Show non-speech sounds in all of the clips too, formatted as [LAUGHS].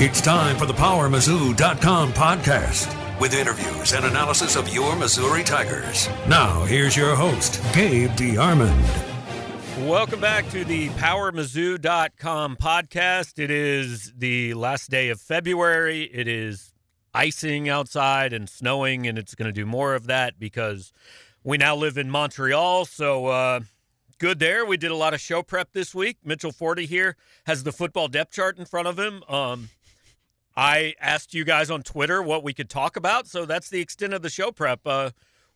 It's time for the PowerMizzou.com podcast with interviews and analysis of your Missouri Tigers. Now, here's your host, Gabe DeArmond. Welcome back to the PowerMizzou.com podcast. It is the last day of February. It is icing outside and snowing, and it's going to do more of that because we now live in Montreal. So, uh, good there. We did a lot of show prep this week. Mitchell Forde here has the football depth chart in front of him. Um, I asked you guys on Twitter what we could talk about, so that's the extent of the show prep. Uh,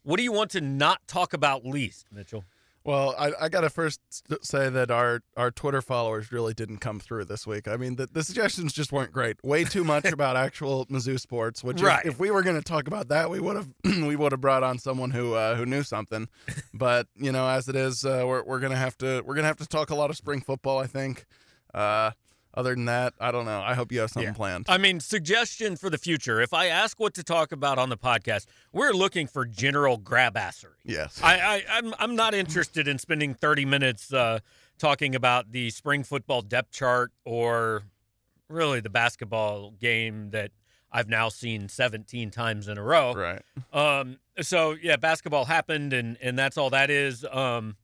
what do you want to not talk about least, Mitchell? Well, I, I got to first say that our, our Twitter followers really didn't come through this week. I mean, the, the suggestions just weren't great. Way too much [LAUGHS] about actual Mizzou sports. Which, right. if, if, we were going to talk about that, we would have [CLEARS THROAT] we would have brought on someone who uh, who knew something. [LAUGHS] But you know, as it is, uh, we're we're gonna have to we're gonna have to talk a lot of spring football. I think. Uh, other than that, I don't know. I hope you have something yeah. planned. I mean, suggestion for the future. If I ask what to talk about on the podcast, we're looking for general grabassery. Yes. I, I am I'm, I'm not interested in spending 30 minutes uh, talking about the spring football depth chart or really the basketball game that I've now seen 17 times in a row. Right. Um. So yeah, basketball happened, and and that's all that is. Um.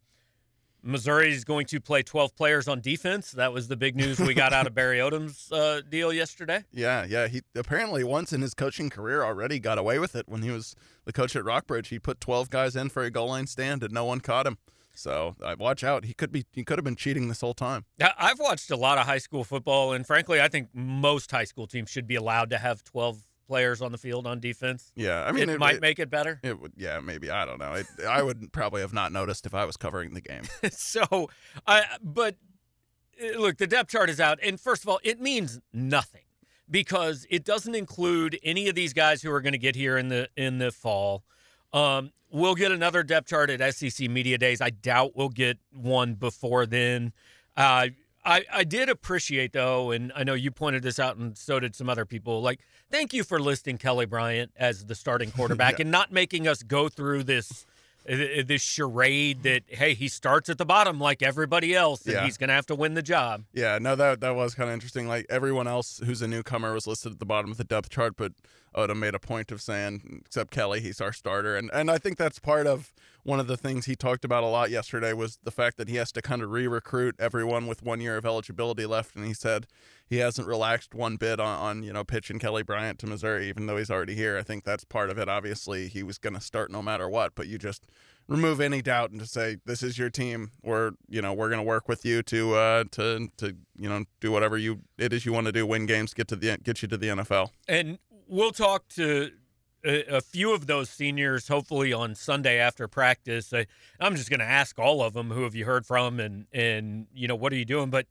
Missouri is going to play 12 players on defense. That was the big news we got out of Barry [LAUGHS] Odom's uh, deal yesterday. Yeah, yeah. He apparently once in his coaching career already got away with it when he was the coach at Rock Bridge. He put 12 guys in for a goal line stand and no one caught him. So uh, watch out. He could be. He could have been cheating this whole time. Yeah, I've watched a lot of high school football, and frankly, I think most high school teams should be allowed to have 12 players on the field on defense. Yeah, I mean, it, it might it, make it better. It would, yeah, maybe. I don't know. It, I would [LAUGHS] probably have not noticed if I was covering the game. [LAUGHS] so, I but uh, look, the depth chart is out, and first of all, it means nothing because it doesn't include any of these guys who are going to get here in the in the fall. Um, we'll get another depth chart at SEC Media Days. I doubt we'll get one before then. Uh, I, I did appreciate though, and I know you pointed this out, and so did some other people. Like, thank you for listing Kelly Bryant as the starting [LAUGHS] quarterback yeah. and not making us go through this this charade that hey he starts at the bottom like everybody else and yeah. he's gonna have to win the job. Yeah, no, that that was kind of interesting. Like everyone else who's a newcomer was listed at the bottom of the depth chart, but Odom made a point of saying, except Kelly, he's our starter, and and I think that's part of one of the things he talked about a lot yesterday was the fact that he has to kind of re-recruit everyone with one year of eligibility left, and he said he hasn't relaxed one bit on, on you know pitching Kelly Bryant to Missouri, even though he's already here. I think that's part of it. Obviously, he was going to start no matter what, but you just remove any doubt and just say this is your team. We're you know we're going to work with you to uh, to to you know do whatever you it is you want to do, win games, get to the get you to the NFL. And we'll talk to a, few of those seniors, hopefully on Sunday after practice. I, I'm just going to ask all of them, who have you heard from, and and you know what are you doing? But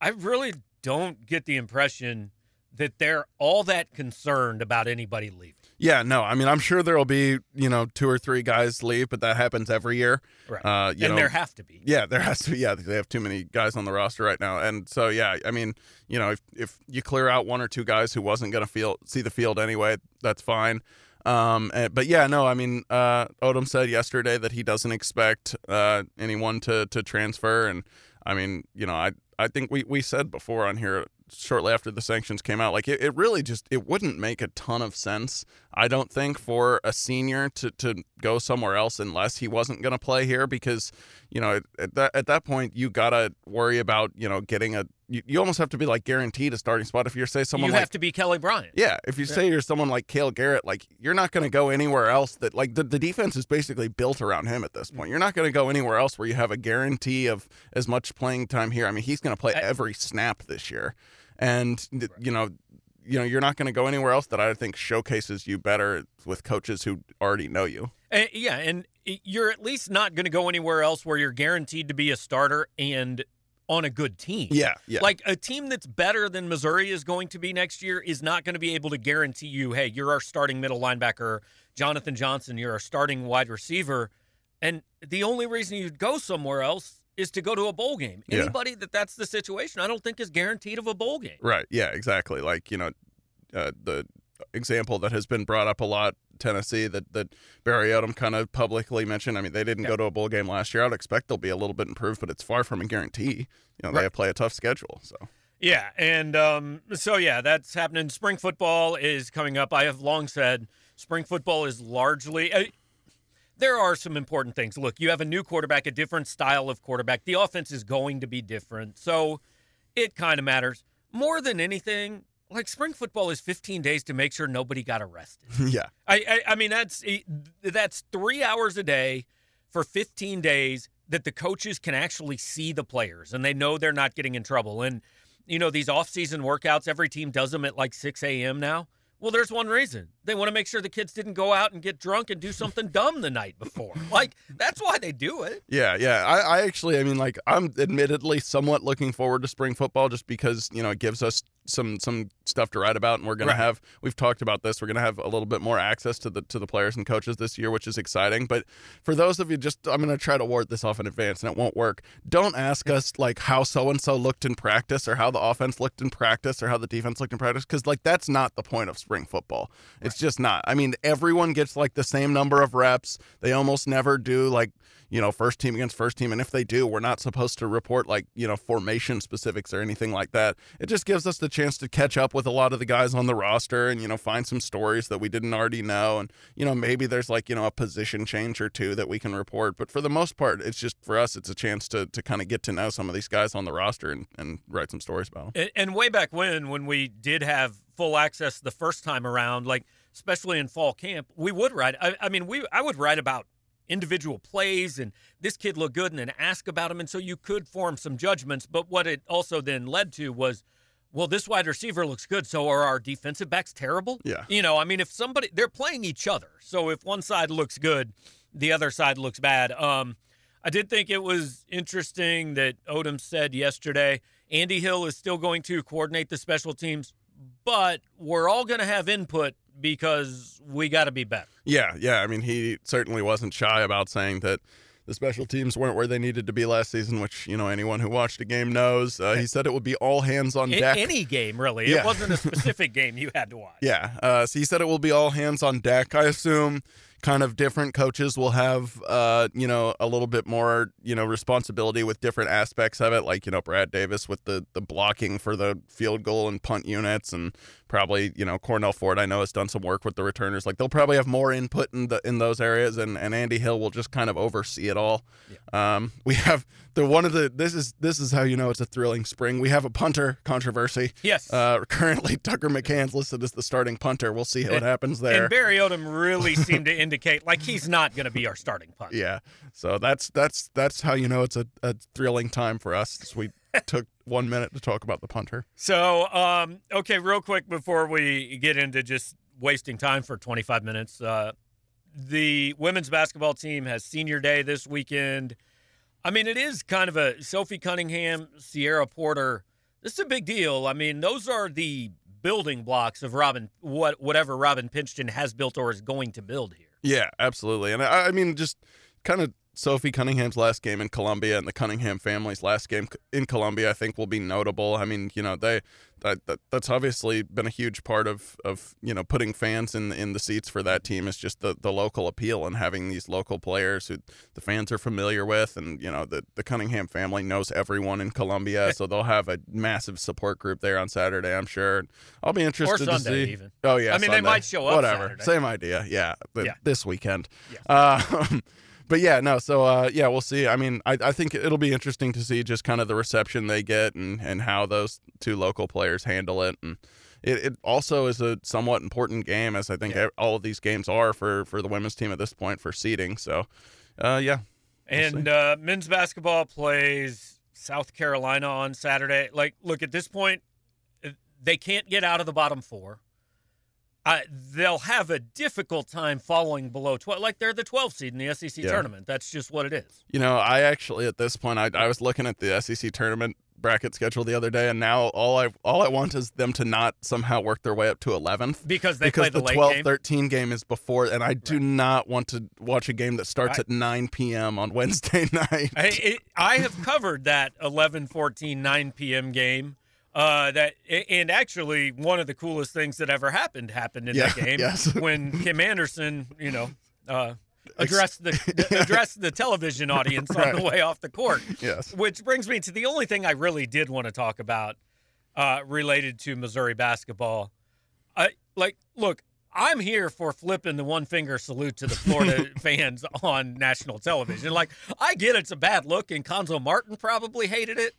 I really don't get the impression that they're all that concerned about anybody leaving. Yeah, no, I mean, I'm sure there will be, you know, two or three guys leave, but that happens every year. Right. Uh, and know, there have to be. Yeah, there has to be. Yeah, they have too many guys on the roster right now. And so, yeah, I mean, you know, if, if you clear out one or two guys who wasn't going to feel see the field anyway, that's fine. Um, and, but yeah, no, I mean, uh, Odom said yesterday that he doesn't expect uh, anyone to to transfer, and I mean, you know, I I think we we said before on here shortly after the sanctions came out. Like it, it really just it wouldn't make a ton of sense, I don't think, for a senior to, to go somewhere else unless he wasn't going to play here because, you know, at that at that point you gotta worry about you know getting a you, you almost have to be like guaranteed a starting spot if you're say someone you like, have to be Kelly Bryant. Yeah, if you yeah. say you're someone like Cale Garrett, like you're not going to go anywhere else that like the, the defense is basically built around him at this point. You're not going to go anywhere else where you have a guarantee of as much playing time here. I mean, he's going to play every snap this year and you know you know you're not going to go anywhere else that I think showcases you better with coaches who already know you. Uh, yeah, and you're at least not going to go anywhere else where you're guaranteed to be a starter and on a good team. Yeah, yeah. Like a team that's better than Missouri is going to be next year is not going to be able to guarantee you, hey, you're our starting middle linebacker, Jonathan Johnson, you're our starting wide receiver. And the only reason you'd go somewhere else is to go to a bowl game. Yeah. Anybody that that's the situation, I don't think is guaranteed of a bowl game. Right. Yeah. Exactly. Like you know, uh, the example that has been brought up a lot, Tennessee, that that Barry Odom kind of publicly mentioned. I mean, they didn't yeah. go to a bowl game last year. I'd expect they'll be a little bit improved, but it's far from a guarantee. You know, right. they play a tough schedule. So. Yeah, and um, so yeah, that's happening. Spring football is coming up. I have long said spring football is largely. There are some important things. Look, you have a new quarterback, a different style of quarterback. The offense is going to be different, so it kind of matters more than anything. Like spring football is 15 days to make sure nobody got arrested. [LAUGHS] yeah, I, I, I mean that's that's three hours a day for 15 days that the coaches can actually see the players and they know they're not getting in trouble. And you know, these off-season workouts, every team does them at like 6 a.m. now. Well, there's one reason. They want to make sure the kids didn't go out and get drunk and do something dumb the night before. [LAUGHS] Like, that's why they do it. Yeah, yeah. I, I actually, I mean, like, I'm admittedly somewhat looking forward to spring football just because, you know, it gives us some some stuff to write about and we're going right. to have we've talked about this we're going to have a little bit more access to the to the players and coaches this year which is exciting. But for those of you just I'm going to try to ward this off in advance and it won't work. Don't ask us like how so and so looked in practice or how the offense looked in practice or how the defense looked in practice cuz like that's not the point of spring football. Right. it's just not. I mean everyone gets like the same number of reps. They almost never do like you know, first team against first team. And if they do, we're not supposed to report like, you know, formation specifics or anything like that. It just gives us the chance to catch up with a lot of the guys on the roster and, you know, find some stories that we didn't already know. And, you know, maybe there's like, you know, a position change or two that we can report. But for the most part, it's just for us, it's a chance to, to kind of get to know some of these guys on the roster and, and write some stories about them. And, and way back when, when we did have full access the first time around, like, especially in fall camp, we would write. I, I mean, we I would write about individual plays and this kid looked good and then ask about him. And so you could form some judgments. But what it also then led to was, well, this wide receiver looks good. So are our defensive backs terrible? Yeah. You know, I mean, if somebody, they're playing each other. So if one side looks good, the other side looks bad. Um, I did think it was interesting that Odom said yesterday Andy Hill is still going to coordinate the special teams, but we're all going to have input because we got to be better. Yeah, yeah. I mean, he certainly wasn't shy about saying that the special teams weren't where they needed to be last season, which you know anyone who watched a game knows. Uh, he said it would be all hands on deck. Any game, really. Yeah. It wasn't a [LAUGHS] specific game you had to watch. Yeah. Uh, so he said it will be all hands on deck. I assume kind of different coaches will have uh, you know a little bit more you know responsibility with different aspects of it like you know Brad Davis with the the blocking for the field goal and punt units and probably you know Cornell Ford I know has done some work with the returners. Like they'll probably have more input in the in those areas and and Andy Hill will just kind of oversee it all. Yeah. um, we have the one of the this is this is how you know it's a thrilling spring. We have a punter controversy. Yes. Uh, currently [LAUGHS] Tucker McCann's listed as the starting punter. We'll see what happens there. and Barry Odom really seemed to [LAUGHS] indicate like he's not going to be our starting punter yeah so that's that's that's how you know it's a, a thrilling time for us we [LAUGHS] took one minute to talk about the punter. So, um, okay, real quick before we get into just wasting time for 25 minutes, uh, the women's basketball team has senior day this weekend. I mean, it is kind of a Sophie Cunningham, Cierra Porter. This is a big deal. I mean, those are the building blocks of Robin, what whatever Robin Pingeton has built or is going to build here. Yeah, absolutely. And I, I mean, just kind of Sophie Cunningham's last game in Columbia and the Cunningham family's last game in Columbia, I think, will be notable. I mean, you know, they that, that that's obviously been a huge part of of you know putting fans in in the seats for that team is just the the local appeal and having these local players who the fans are familiar with, and you know the the Cunningham family knows everyone in Columbia, so they'll have a massive support group there on Saturday, I'm sure. I'll be interested Sunday to see. Even. Oh yeah, I mean Sunday. they might show up. Whatever, Saturday. same idea. Yeah, the, yeah. this weekend. Yeah. Uh, [LAUGHS] but yeah, no. So uh, yeah, we'll see. I mean, I, I think it'll be interesting to see just kind of the reception they get and and how those two local players handle it and. It, it also is a somewhat important game, as I think yeah. all of these games are for, for the women's team at this point for seeding. So, uh, yeah. We'll and uh, men's basketball plays South Carolina on Saturday. Like, look, at this point, they can't get out of the bottom four uh, they'll have a difficult time falling below 12 like they're the 12 seed in the sec yeah. tournament that's just what it is you know i actually at this point I, I was looking at the sec tournament bracket schedule the other day and now all i all i want is them to not somehow work their way up to 11th because they because play the, the 12 game. 13 game is before and i do right. not want to watch a game that starts at 9 p.m on wednesday [LAUGHS] night I, it, I have covered that 11 14 9 p.m game uh, that and actually one of the coolest things that ever happened happened in yeah, that [LAUGHS] game yes. when Kim Anderson, you know, uh, addressed the [LAUGHS] addressed the television audience right. on the way off the court. Yes. Which brings me to the only thing I really did want to talk about. uh, related to Missouri basketball. I like look. I'm here for flipping the one finger salute to the Florida [LAUGHS] fans on national television. Like, I get it's a bad look, and Cuonzo Martin probably hated it.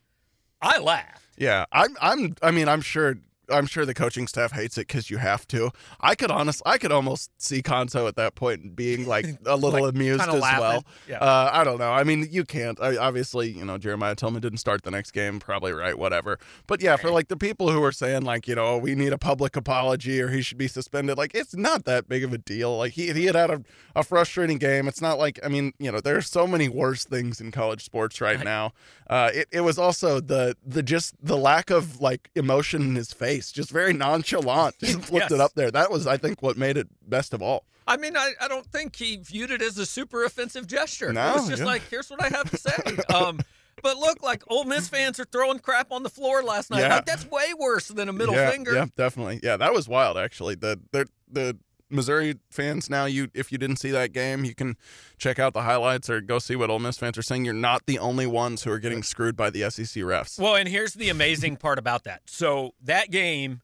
I laugh. Yeah, I'm. I'm. I mean, I'm sure. I'm sure the coaching staff hates it because you have to. I could honest. I could almost see Cuonzo at that point being [LAUGHS] like a little Like, amused as laughing. well. Yeah. Uh, I don't know. I mean, you can't. I, obviously, you know, Jeremiah Tilmon didn't start the next game. Probably right. Whatever. But yeah, for like the people who are saying like, you know, we need a public apology or he should be suspended. Like, it's not that big of a deal. Like he he had had a, a frustrating game. It's not like I mean, you know, there's so many worse things in college sports right, Right. now. Uh, it it was also the the just the lack of like emotion in his face, just very nonchalant. Just [LAUGHS] flipped it up there. That was, I think, what made it best of all. I mean, I, I don't think he viewed it as a super offensive gesture. No, it was just yeah. like, here's what I have to say. [LAUGHS] um, but look, like Ole Miss fans are throwing crap on the floor last night. Yeah. Like that's way worse than a middle yeah, finger. Yeah, definitely. Yeah, that was wild. Actually, the the the Missouri fans now. You if you didn't see that game, you can check out the highlights or go see what Ole Miss fans are saying. You're not the only ones who are getting screwed by the SEC refs. Well, and here's the amazing part about that. So that game,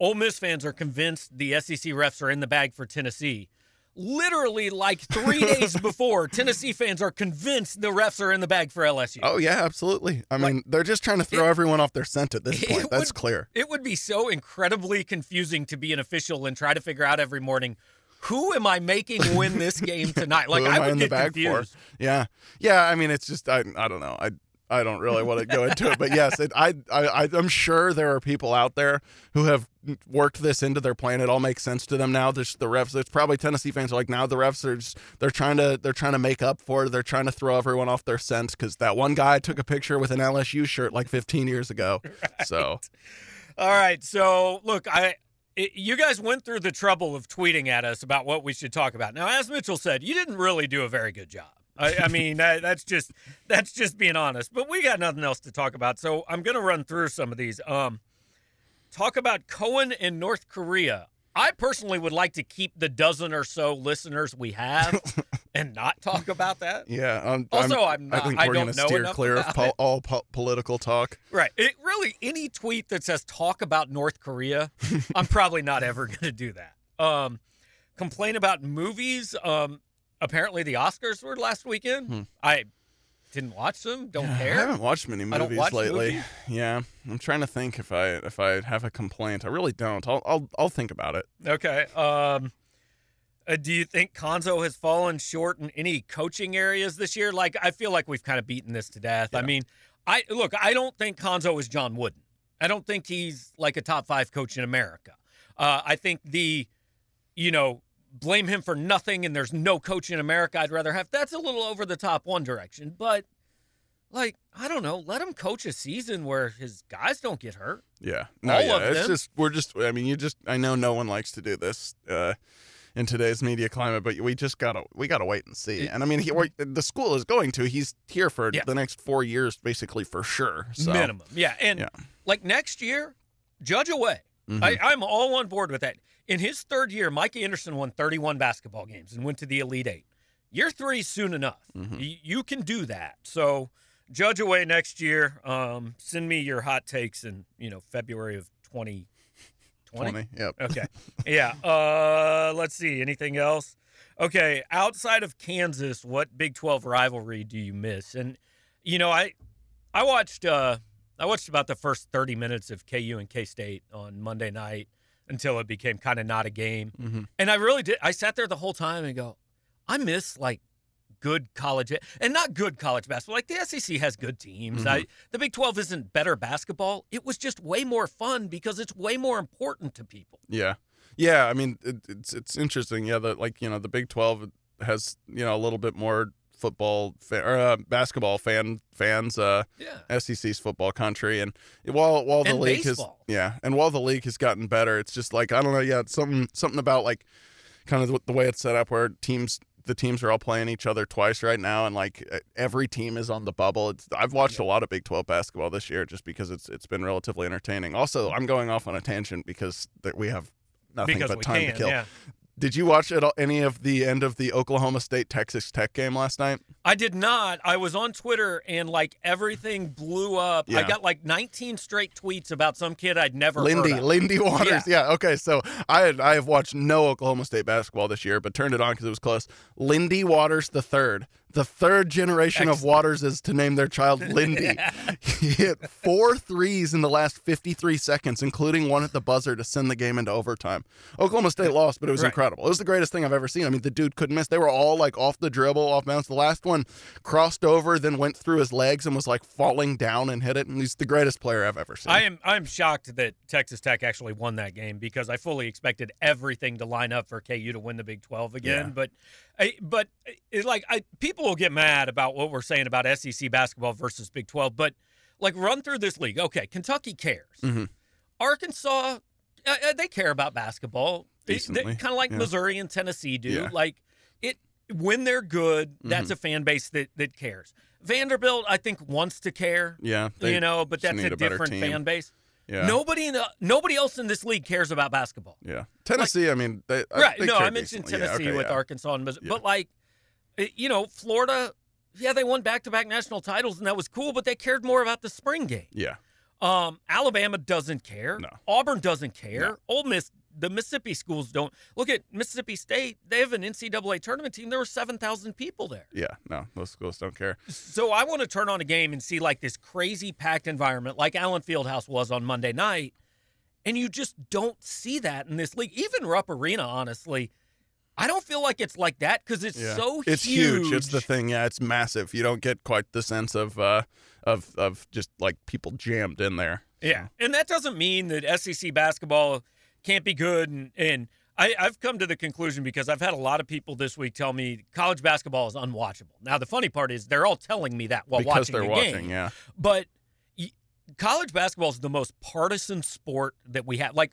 Ole Miss fans are convinced the SEC refs are in the bag for Tennessee. Literally, like three [LAUGHS] days before, Tennessee fans are convinced the refs are in the bag for LSU. Oh yeah, absolutely. I Like- mean, they're just trying to throw It- everyone off their scent at this [LAUGHS] point. That's would- clear. It would be so incredibly confusing to be an official and try to figure out every morning who am I making win this [LAUGHS] game tonight. Like I I would in the get bag confused. for? Yeah, yeah. I mean, it's just I I don't know. I I don't really want to go into it, but yes, it, I I I'm sure there are people out there who have worked this into their plan. It all makes sense to them now. There's the refs. It's probably Tennessee fans are like now the refs are just they're trying to they're trying to make up for it. They're trying to throw everyone off their scent because that one guy took a picture with an LSU shirt like 15 years ago. [LAUGHS] So All right. So, look, I you guys went through the trouble of tweeting at us about what we should talk about. Now, as Mitchell said, you didn't really do a very good job. I, I mean, that, that's just that's just being honest. But we got nothing else to talk about, so I'm going to run through some of these. Um, talk about Cohen and North Korea. I personally would like to keep the dozen or so listeners we have [LAUGHS] and not talk about that. yeah. Um, Also, I'm not- I think we're don't gonna steer clear of po- all po- political talk. Right. It really any tweet that says talk about North Korea, I'm probably not ever going to do that. Um, complain about movies. Um, apparently the Oscars were last weekend. Hmm. I didn't watch them. Don't Yeah, I haven't watched many movies watch lately. movies. Yeah, I'm trying to think if I if I have a complaint. I really don't. I'll I'll I'll think about it. Okay. Um, uh, do you think Cuonzo has fallen short in any coaching areas this year? Like, I feel like we've kind of beaten this to death. I mean, I look. I don't think Cuonzo is John Wooden. I don't think he's like a top five coach in America. Uh, I think the, you know, blame him for nothing and there's no coach in America I'd rather have. That's a little over the top one direction, but like I don't know, let him coach a season where his guys don't get hurt. Yeah, no, All yeah. it's just we're just. I mean, you just. I know no one likes to do this. Uh, in today's media climate, but we just gotta we gotta wait and see. And I mean, he, the school is going to. He's here for Yeah. the next four years, basically for sure. So, minimum. Yeah, and Yeah. like next year, judge away. Mhm. I, I'm all on board with that. In his third year, Mike Anderson won 31 basketball games and went to the Elite Eight. Year three, soon enough. Mhm. Y- you can do that. So judge away next year. Um, send me your hot takes in you know February of 2020. 20. Yep. Okay. yeah. Uh, let's see. Anything else? Okay. Outside of Kansas, what Big 12 rivalry do you miss? And you know, I I watched uh I watched about the first 30 minutes of KU and K State on Monday night until it became kind of not a game. hmm And I really did. I sat there the whole time and go, I miss like good college and not good college basketball. Like the SEC has good teams. I, the Big 12 isn't better basketball. It was just way more fun because it's way more important to people. Yeah, yeah. I mean, it, it's it's interesting. Yeah, that like you know the Big Twelve has you know a little bit more football fa- or uh, basketball fan fans. Uh, Yeah. SEC's football country, and while while the And league baseball. has yeah, and while the league has gotten better, it's just like I don't know. Yeah, something something about like kind of the, the way it's set up where teams. The teams are all playing each other twice right now, and like every team is on the bubble. It's, I've watched a lot of Big Twelve basketball this year, just because it's it's been relatively entertaining. Also, I'm going off on a tangent because that we have nothing Because but time can. to kill. Yeah. Did you watch at all, any of the end of the Oklahoma State Texas Tech game last night? I did not. I was on Twitter and like everything blew up. I got like 19 straight tweets about some kid I'd never Lindy, heard of. Lindy Waters. Yeah. Okay. So I had, I have watched no Oklahoma State basketball this year, but turned it on because it was close. Lindy Waters the third, the third generation of Waters is to name their child [LAUGHS] Lindy. he hit four threes in the last 53 seconds, including one at the buzzer to send the game into overtime. Oklahoma State lost, but it was Right. incredible. It was the greatest thing I've ever seen. I mean, the dude couldn't miss. They were all like off the dribble, off bounds. The last one crossed over, then went through his legs and was like falling down and hit it. And he's the greatest player I've ever seen. I am I'm shocked that Texas Tech actually won that game because I fully expected everything to line up for KU to win the Big 12 again. Yeah. But I, but it, like I, people will get mad about what we're saying about SEC basketball versus Big 12. But like run through this league. Okay, Kentucky cares. Mhm. Arkansas, uh, they care about basketball. Decently, kind of like yeah. Missouri and Tennessee do. Yeah. Like it when they're good, Mm-hmm. that's a fan base that that cares. Vanderbilt, I think, wants to care. yeah. they you know, but that's a, a different fan base. Yeah. Nobody in the, nobody else in this league cares about basketball. Yeah. Tennessee, I mean, they, I- right. they No, I mentioned decently. Yeah, Tennessee okay, with yeah. Arkansas and Missouri. Yeah. But like you know, Florida, yeah, they won back to back national titles and that was cool, but they cared more about the spring game. Yeah. Um, Alabama doesn't care. No. Auburn doesn't care. No. Ole Miss, the Mississippi schools don't. Look at Mississippi State. They have an NCAA tournament team. There were 7,000 people there. Yeah. No, those schools don't care. So I want to turn on a game and see like this crazy packed environment like Allen Fieldhouse was on Monday night. And you just don't see that in this league. Even Rupp Arena, honestly. I don't feel like it's like that because it's Yeah. so it's huge. It's the thing. Yeah, it's massive. You don't get quite the sense of uh of of just like people jammed in there. Yeah, and that doesn't mean that SEC basketball can't be good. And, and I, I've come to the conclusion because I've had a lot of people this week tell me college basketball is unwatchable. Now the funny part is they're all telling me that while because watching they're the watching. game. Yeah. But y- college basketball is the most partisan sport that we have. Like,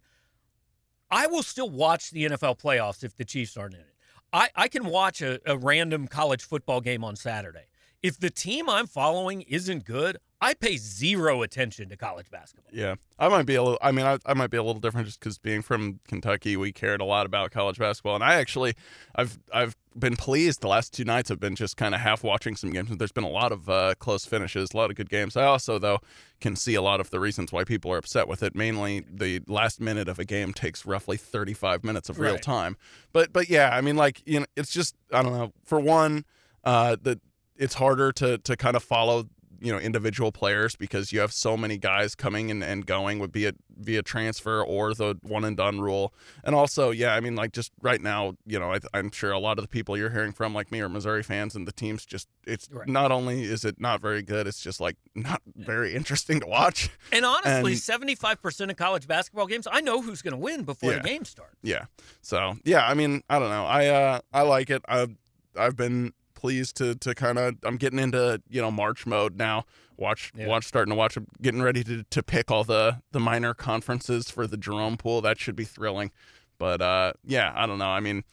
I will still watch the NFL playoffs if the Chiefs aren't in it. I, I can watch a, a random college football game on Saturday. If the team I'm following isn't good, I pay zero attention to college basketball. Yeah, I might be a little. I mean, I, I might be a little different just because being from Kentucky, we cared a lot about college basketball, and I actually, I've I've been pleased. The last two nights have been just kind of half watching some games. There's been a lot of uh, close finishes, a lot of good games. I also, though, can see a lot of the reasons why people are upset with it. Mainly, the last minute of a game takes roughly 35 minutes of real Right. time. But but yeah, I mean, like you know, it's just I don't know. For one, uh, the it's harder to to kind of follow you know individual players because you have so many guys coming and, and going would be it via transfer or the one and done rule and also yeah i mean like just right now you know I, i'm sure a lot of the people you're hearing from like me are missouri fans and the team's just it's Right. not only is it not very good it's just like not very interesting to watch And honestly, And- seventy-five percent of college basketball games, I know who's going to win before Yeah. the game starts. yeah so yeah i mean i don't know i uh i like it i've i've been pleased to to kind of i'm getting into you know march mode now. Watch Yeah. watch starting to watch getting ready to to pick all the the minor conferences for the jerome pool. That should be thrilling. But uh yeah i don't know. I mean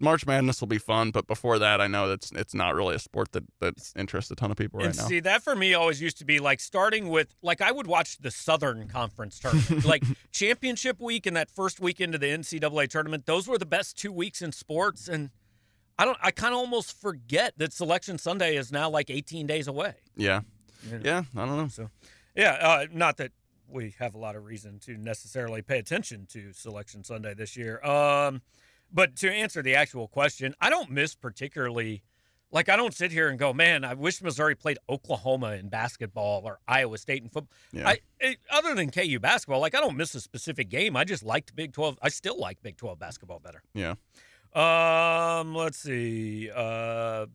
march madness will be fun but before that i know that's it's not really a sport that that interests a ton of people right and now. see, that for me always used to be like starting with like I would watch the Southern Conference tournament, like [LAUGHS] championship week and that first weekend of the NCAA tournament. Those were the best two weeks in sports, and I don't. I kind of almost forget that Selection Sunday is now like 18 days away. yeah Yeah. yeah i don't know So, yeah, uh, not that we have a lot of reason to necessarily pay attention to Selection Sunday this year. Um, but to answer the actual question, I don't miss particularly. Like I don't sit here and go, man, I wish Missouri played Oklahoma in basketball or Iowa State in football. yeah I, it, other than KU basketball, like I don't miss a specific game. I just liked Big Twelve. I still like Big Twelve basketball better. yeah Um, let's see. Uh,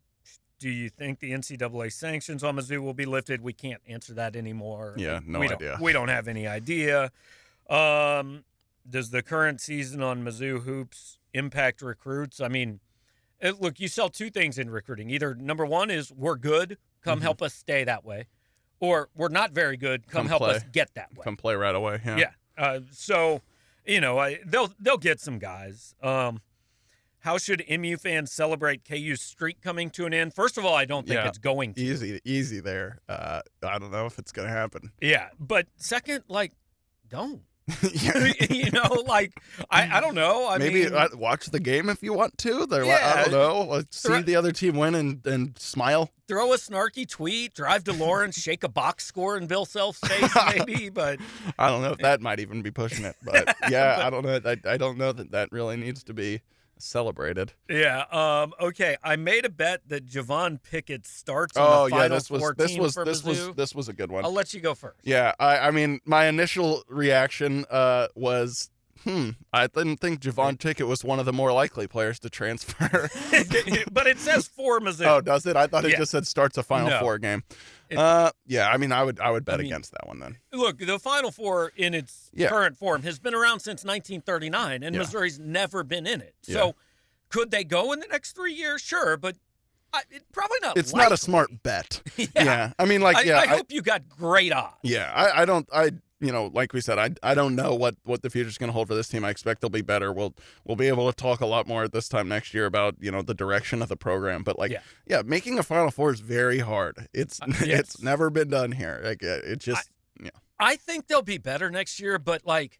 do you think the NCAA sanctions on Mizzou will be lifted? We can't answer that anymore. Yeah, no we idea. Don't, we don't have any idea. Um, does the current season on Mizzou hoops impact recruits? I mean, uh, look, you sell two things in recruiting. Either number one is we're good, come Mhm. help us stay that way, or we're not very good, come, Come help play. us get that way. come play right away yeah Yeah. Uh, so, you know, I, they'll they'll get some guys. Um, how should MU fans celebrate KU's streak coming to an end? First of all, I don't think Yeah. it's going to. easy easy there uh i don't know if it's gonna happen Yeah, but second, like, don't. [LAUGHS] [LAUGHS] you know, like I, I don't know. I Maybe mean, uh, watch the game if you want to. They're like, Yeah. I don't know. Let's see the other team win and, and smile. throw a snarky tweet, drive to Lawrence, shake a box score in Bill Self's face, maybe. [LAUGHS] But I don't know if that might even be pushing it, but yeah, I don't know. I, I don't know that that really needs to be celebrated. yeah, um, okay. I made a bet that Javon Pickett starts. On Oh the yeah, final this was this was this was this was a good one. I'll let you go first. Yeah, I, I mean, my initial reaction uh, was, hmm, I didn't think Javon Pickett was one of the more likely players to transfer. [LAUGHS] but it says four Mizzou. oh, does it? I thought it Yeah. just said starts a Final No. Four game. It- uh, yeah, I mean, I would I would bet I mean- against that one then. Look, the Final Four in its Yeah. current form has been around since 1939, and Yeah. Missouri's never been in it. So, could they go in the next three years? Sure, but I, it, probably not. It's not a smart bet. [LAUGHS] yeah. yeah. I mean, like, yeah, I I- hope you got great odds. Yeah, I, I don't I you know like we said I I don't know what what the future is going to hold for this team. I expect they'll be better. We'll we'll be able to talk a lot more at this time next year about you know the direction of the program. But like Yeah. yeah, making a Final Four is very hard. It's Uh, [LAUGHS] yes. it's never been done here. Like it, it just I think they'll be better next year, but like,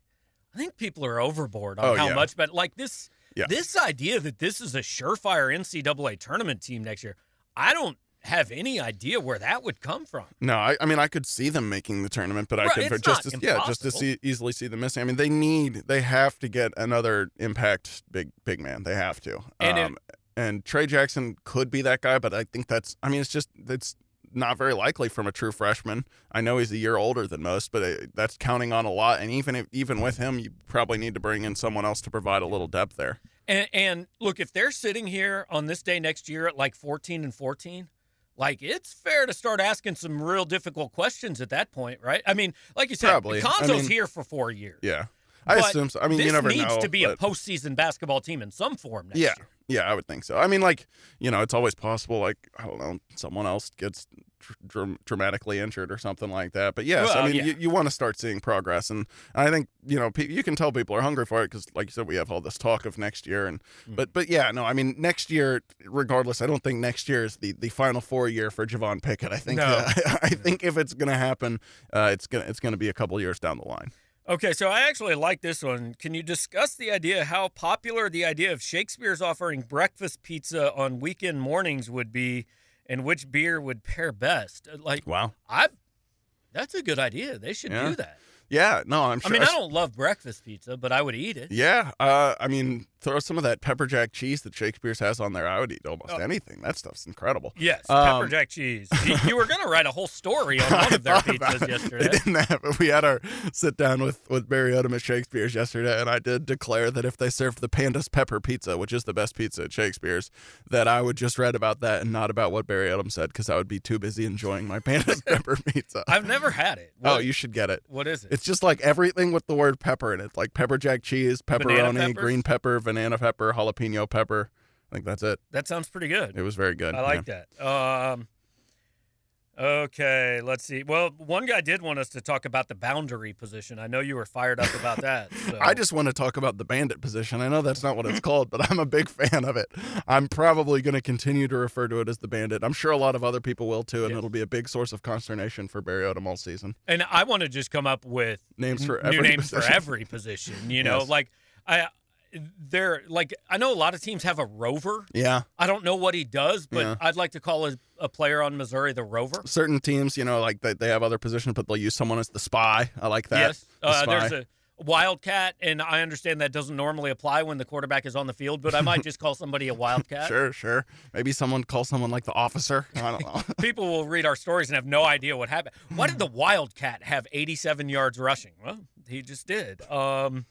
I think people are overboard on Oh, how yeah. much. But like this, Yeah. this idea that this is a surefire NCAA tournament team next year, I don't have any idea where that would come from. no. I, I mean I could see them making the tournament, but I could just to, yeah just to see easily see them missing. I mean they need they have to get another impact big big man. They have to. And it- um, and Tray Jackson could be that guy, but I think that's I mean it's just it's not very likely from a true freshman. I know he's a year older than most, but uh, that's counting on a lot. And even if even with him, you probably need to bring in someone else to provide a little depth there. And, and look, if they're sitting here on this day next year at like 14 and 14, like it's fair to start asking some real difficult questions at that point, right? I mean, like you said, Probably. I Cuonzo's mean- here for four years. Yeah, I But assume so. I mean, you never know. This needs to be a but- postseason basketball team in some form next Yeah. year. Yeah, I would think so. I mean, like you know, it's always possible. Like I don't know, someone else gets dr- dram- dramatically injured or something like that. But yes, Well, I mean, yeah. you, you want to start seeing progress, and I think you know pe- you can tell people are hungry for it because, like you said, we have all this talk of next year, and Mm. but but yeah, no, I mean, next year, regardless, I don't think next year is the the final four year for Javon Pickett. I think No. uh, [LAUGHS] I think if it's gonna happen, uh, it's gonna it's gonna be a couple years down the line. Okay, so I actually like this one. Can you discuss the idea how popular the idea of Shakespeare's offering breakfast pizza on weekend mornings would be and which beer would pair best? Uh, Like Wow. I that's a good idea. They should Yeah. do that. Yeah. No, I'm sure. I mean, I don't love breakfast pizza, but I would eat it. Yeah, uh, I mean, throw some of that pepper jack cheese that Shakespeare's has on there. I would eat almost Oh. anything. That stuff's incredible. Yes, Um, pepper jack cheese. You, you were going to write a whole story on [LAUGHS] one of their pizzas yesterday. They didn't have. We had our sit down with with Barry Odom at Shakespeare's yesterday, and I did declare that if they served the Pandas Pepper Pizza, which is the best pizza at Shakespeare's, that I would just read about that and not about what Barry Odom said because I would be too busy enjoying my Pandas [LAUGHS] Pepper Pizza. I've never had it. oh, you should get it. what is it? It's just like everything with the word pepper in it, like pepper jack cheese, pepperoni, green pepper, banana pepper, jalapeno pepper. I think that's it. that sounds pretty good. It was very good. I like that. Um, okay, let's see. Well, one guy did want us to talk about the boundary position. I know you were fired up about [LAUGHS] that. So. I just want to talk about the bandit position. I know that's not what it's called, but I'm a big fan of it. I'm probably going to continue to refer to it as the bandit. I'm sure a lot of other people will too, and Yes. it'll be a big source of consternation for Barry Odom all season. and I want to just come up with Names for n- new every names for position. every position. You know, Yes. like I, they're like I know a lot of teams have a rover. Yeah, I don't know what he does, but Yeah. I'd like to call a, a player on Missouri the rover. certain teams, you know, like they, they have other positions, but they'll use someone as the spy. I like that. Yes, The uh, there's a wildcat, and I understand that doesn't normally apply when the quarterback is on the field, but I might [LAUGHS] just call somebody a wildcat. Sure, sure. Maybe someone call someone like the officer. I don't know. [LAUGHS] People will read our stories and have no idea what happened. Why did the wildcat have 87 yards rushing? Well, he just did. Um,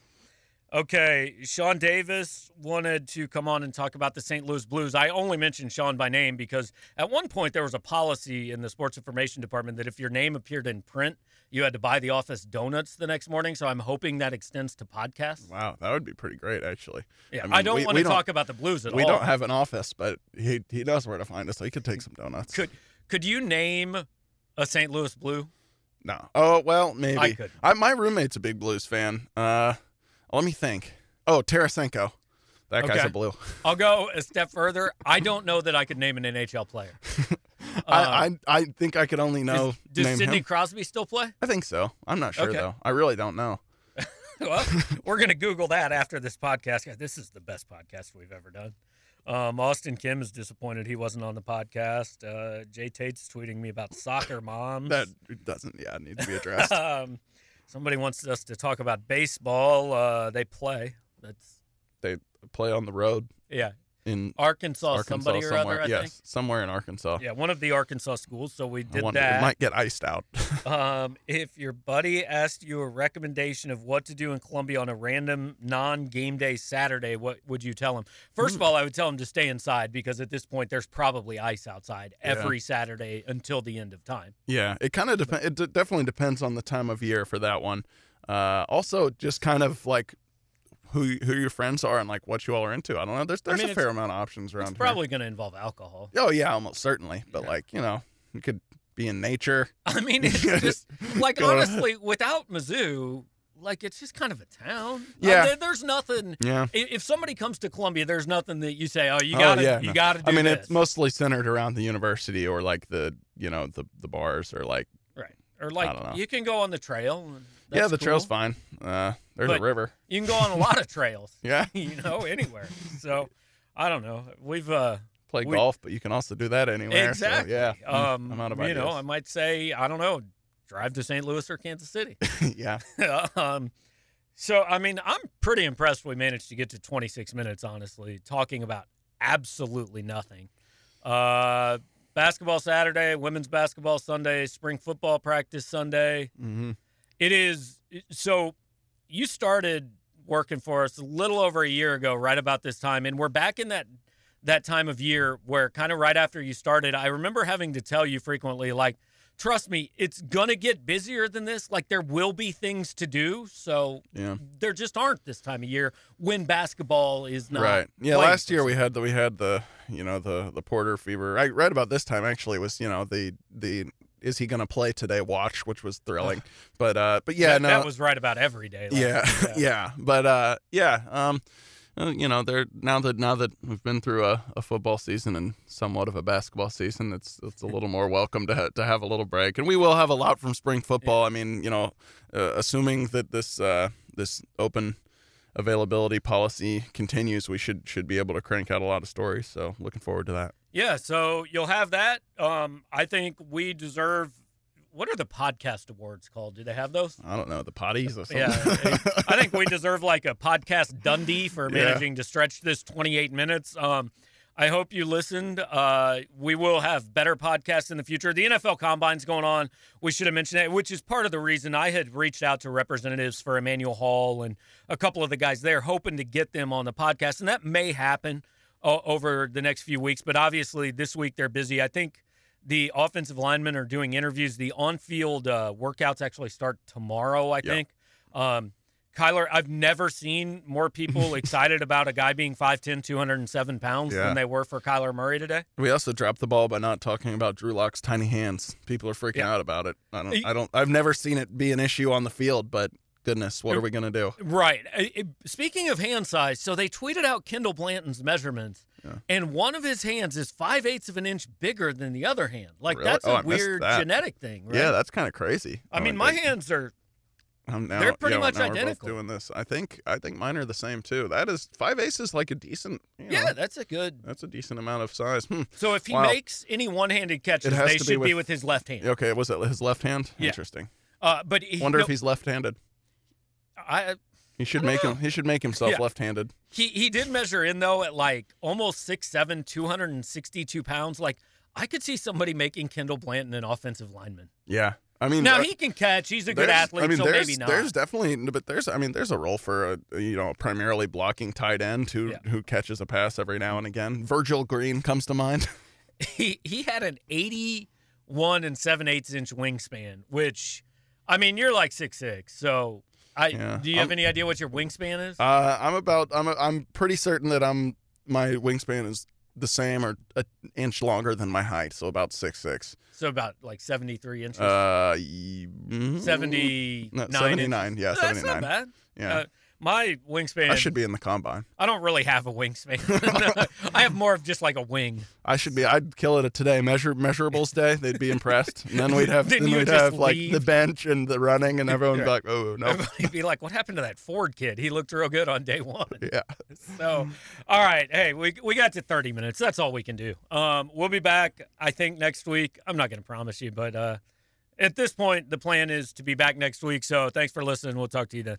okay, Sean Davis wanted to come on and talk about the St. Louis Blues. I only mentioned Sean by name because at one point there was a policy in the sports information department that if your name appeared in print, you had to buy the office donuts the next morning. So I'm hoping that extends to podcasts. wow, that would be pretty great, actually. Yeah, I I, don't we- want we to talk about the Blues at We all. We don't have an office, but he he knows where to find us, so he could take some donuts. Could could you name a St. Louis Blue? No. Oh well, maybe. I couldn't. I, my roommate's a big Blues fan. Uh, let me think. Oh, Tarasenko. That guy's Okay. a blue. I'll go a step further. I don't know that I could name an NHL player. [LAUGHS] I, I I think I could only know Uh, Does, does Sidney him. Crosby still play? I think so. I'm not sure Okay. though. I really don't know. [LAUGHS] well, we're gonna Google that after this podcast. God, This is the best podcast we've ever done. Um, Austin Kim is disappointed he wasn't on the podcast. Uh, Jay Tate's tweeting me about soccer moms. That doesn't, yeah, need to be addressed. [LAUGHS] um, somebody wants us to talk about baseball. Uh, they play. That's they play on the road yeah, in Arkansas, Arkansas somebody or somewhere. other. I yes, think. somewhere in Arkansas. Yeah, one of the Arkansas schools. So we did wonder- that. It might get iced out. [LAUGHS] Um, if your buddy asked you a recommendation of what to do in Columbia on a random non-game day Saturday, what would you tell him? First of Hmm. all, I would tell him to stay inside because at this point there's probably ice outside Yeah. every Saturday until the end of time. yeah, it kind of depends. It d- definitely depends on the time of year for that one. Uh, also, just kind of like who who your friends are and like what you all are into. I don't know. There's there's mean, a fair amount of options around It's probably going to involve alcohol. Oh yeah, almost certainly. But Yeah. like you know, you could be in nature. [LAUGHS] I mean, it's [LAUGHS] just like honestly, without Mizzou, like it's just kind of a town. Uh, Yeah. there- there's nothing. Yeah. If somebody comes to Columbia, there's nothing that you say, "Oh, you Oh, got to, yeah, you no. got to do I mean, this." it's mostly centered around the university or like the you know the the bars or like right. Or like you can go on the trail. and yeah, the trail's fine. Uh, there's But- a river. You can go on a lot of trails. [LAUGHS] Yeah, [LAUGHS] you know, anywhere. So I don't know. We've uh play We- golf, but you can also do that anywhere. so, exactly. yeah, Mm, [LAUGHS] Um, I'm out of you know. I might say I don't know, drive to St. Louis or Kansas City. yeah. um, so I mean, I'm pretty impressed we managed to get to 26 minutes. Honestly, talking about absolutely nothing. Uh, basketball Saturday, women's basketball Sunday, spring football practice Sunday. hmm It is so you started working for us a little over a year ago, right about this time, and we're back in that that time of year where kind of right after you started, I remember having to tell you frequently, like, trust me, it's gonna get busier than this. Like there will be things to do, so Yeah. there just aren't this time of year when basketball is not right. Yeah. Last year we had the we had the you know the the Porter fever. Right. Right about this time actually was you know the the is he going to play today watch which was thrilling [LAUGHS] but uh but yeah that, no that was right about every day. last yeah, year, [LAUGHS] yeah, But uh, yeah, um, uh, you know, they're now that now that we've been through a, a football season and somewhat of a basketball season, it's it's a little more welcome to ha- to have a little break, and we will have a lot from spring football. I mean, you know, uh, assuming that this uh, this open availability policy continues, we should should be able to crank out a lot of stories. So looking forward to that. Yeah, so you'll have that. Um, I think we deserve. What are the podcast awards called? Do they have those? I don't know the potties or something. Yeah, I think we [LAUGHS] deserve like a podcast Dundee for Yeah. managing to stretch this 28 minutes. Um, I hope you listened. Uh, we will have better podcasts in the future. The NFL Combine's going on. We should have mentioned it, which is part of the reason I had reached out to representatives for Emmanuel Hall and a couple of the guys there, hoping to get them on the podcast, and that may happen over the next few weeks. But obviously, this week they're busy. I think the offensive linemen are doing interviews. The on-field uh, workouts actually start tomorrow. I think. Um, Kyler, I've never seen more people [LAUGHS] excited about a guy being 5'10", 207 pounds Yeah. than they were for Kyler Murray today. We also dropped the ball by not talking about Drew Lock's tiny hands. People are freaking Yeah. out about it. I don't. I don't. I've never seen it be an issue on the field, but goodness, what are we gonna do? Right. Speaking of hand size, so they tweeted out Kendall Blanton's measurements, Yeah. and one of his hands is five eighths of an inch bigger than the other hand. Like Really? that's Oh, a I weird genetic thing, right? Yeah, that's kind of crazy. I mean, Oh, my hands are now, they're pretty yeah, much now we're both identical. doing this. I think. I think mine are the same too. That is five aces, like a decent. You know, yeah, that's a good. that's a decent amount of size. Hmm. So if he Wow. makes any one-handed catches, they to should be be with- with his left hand. Okay, was it his left hand? Yeah. Interesting. Uh, but he, Wonder no, if he's left-handed. I, He should make know. him. He should make himself Yeah. left-handed. He he did measure in though at like almost 6'7", 262 pounds. Like I could see somebody making Kendall Blanton an offensive lineman. Yeah. I mean, Now uh, he can catch. He's a good athlete, I mean, so there's, maybe not. There's definitely, but there's, I mean, there's a role for a, you know, primarily blocking tight end who Yeah. who catches a pass every now and again. Virgil Green comes to mind. [LAUGHS] he he had an 81 and 7 eighths inch wingspan, which I mean you're like six six. So I Yeah. do you have I'm- any idea what your wingspan is? Uh, I'm about, I'm, I'm pretty certain that I'm, my wingspan is the same or an inch longer than my height, so about six six. so about like 73 inches. Uh, y- 79 no, inches. 79, yeah, That's 79. not bad. Yeah. Uh, my wingspan. I should be in the combine. I don't really have a wingspan. [LAUGHS] I have more of just like a wing. I should be. I'd kill it today. Measure measurables day. They'd be impressed. And then we'd have. [LAUGHS] Then we'd have like leave. the bench and the running, and everyone would be like, "Oh no." Everybody be like, "What happened to that Ford kid? He looked real good on day one." Yeah. So, all right, hey, we we got to 30 minutes. That's all we can do. Um, we'll be back. I think next week. I'm not going to promise you, but uh, at this point, the plan is to be back next week. So, thanks for listening. We'll talk to you then.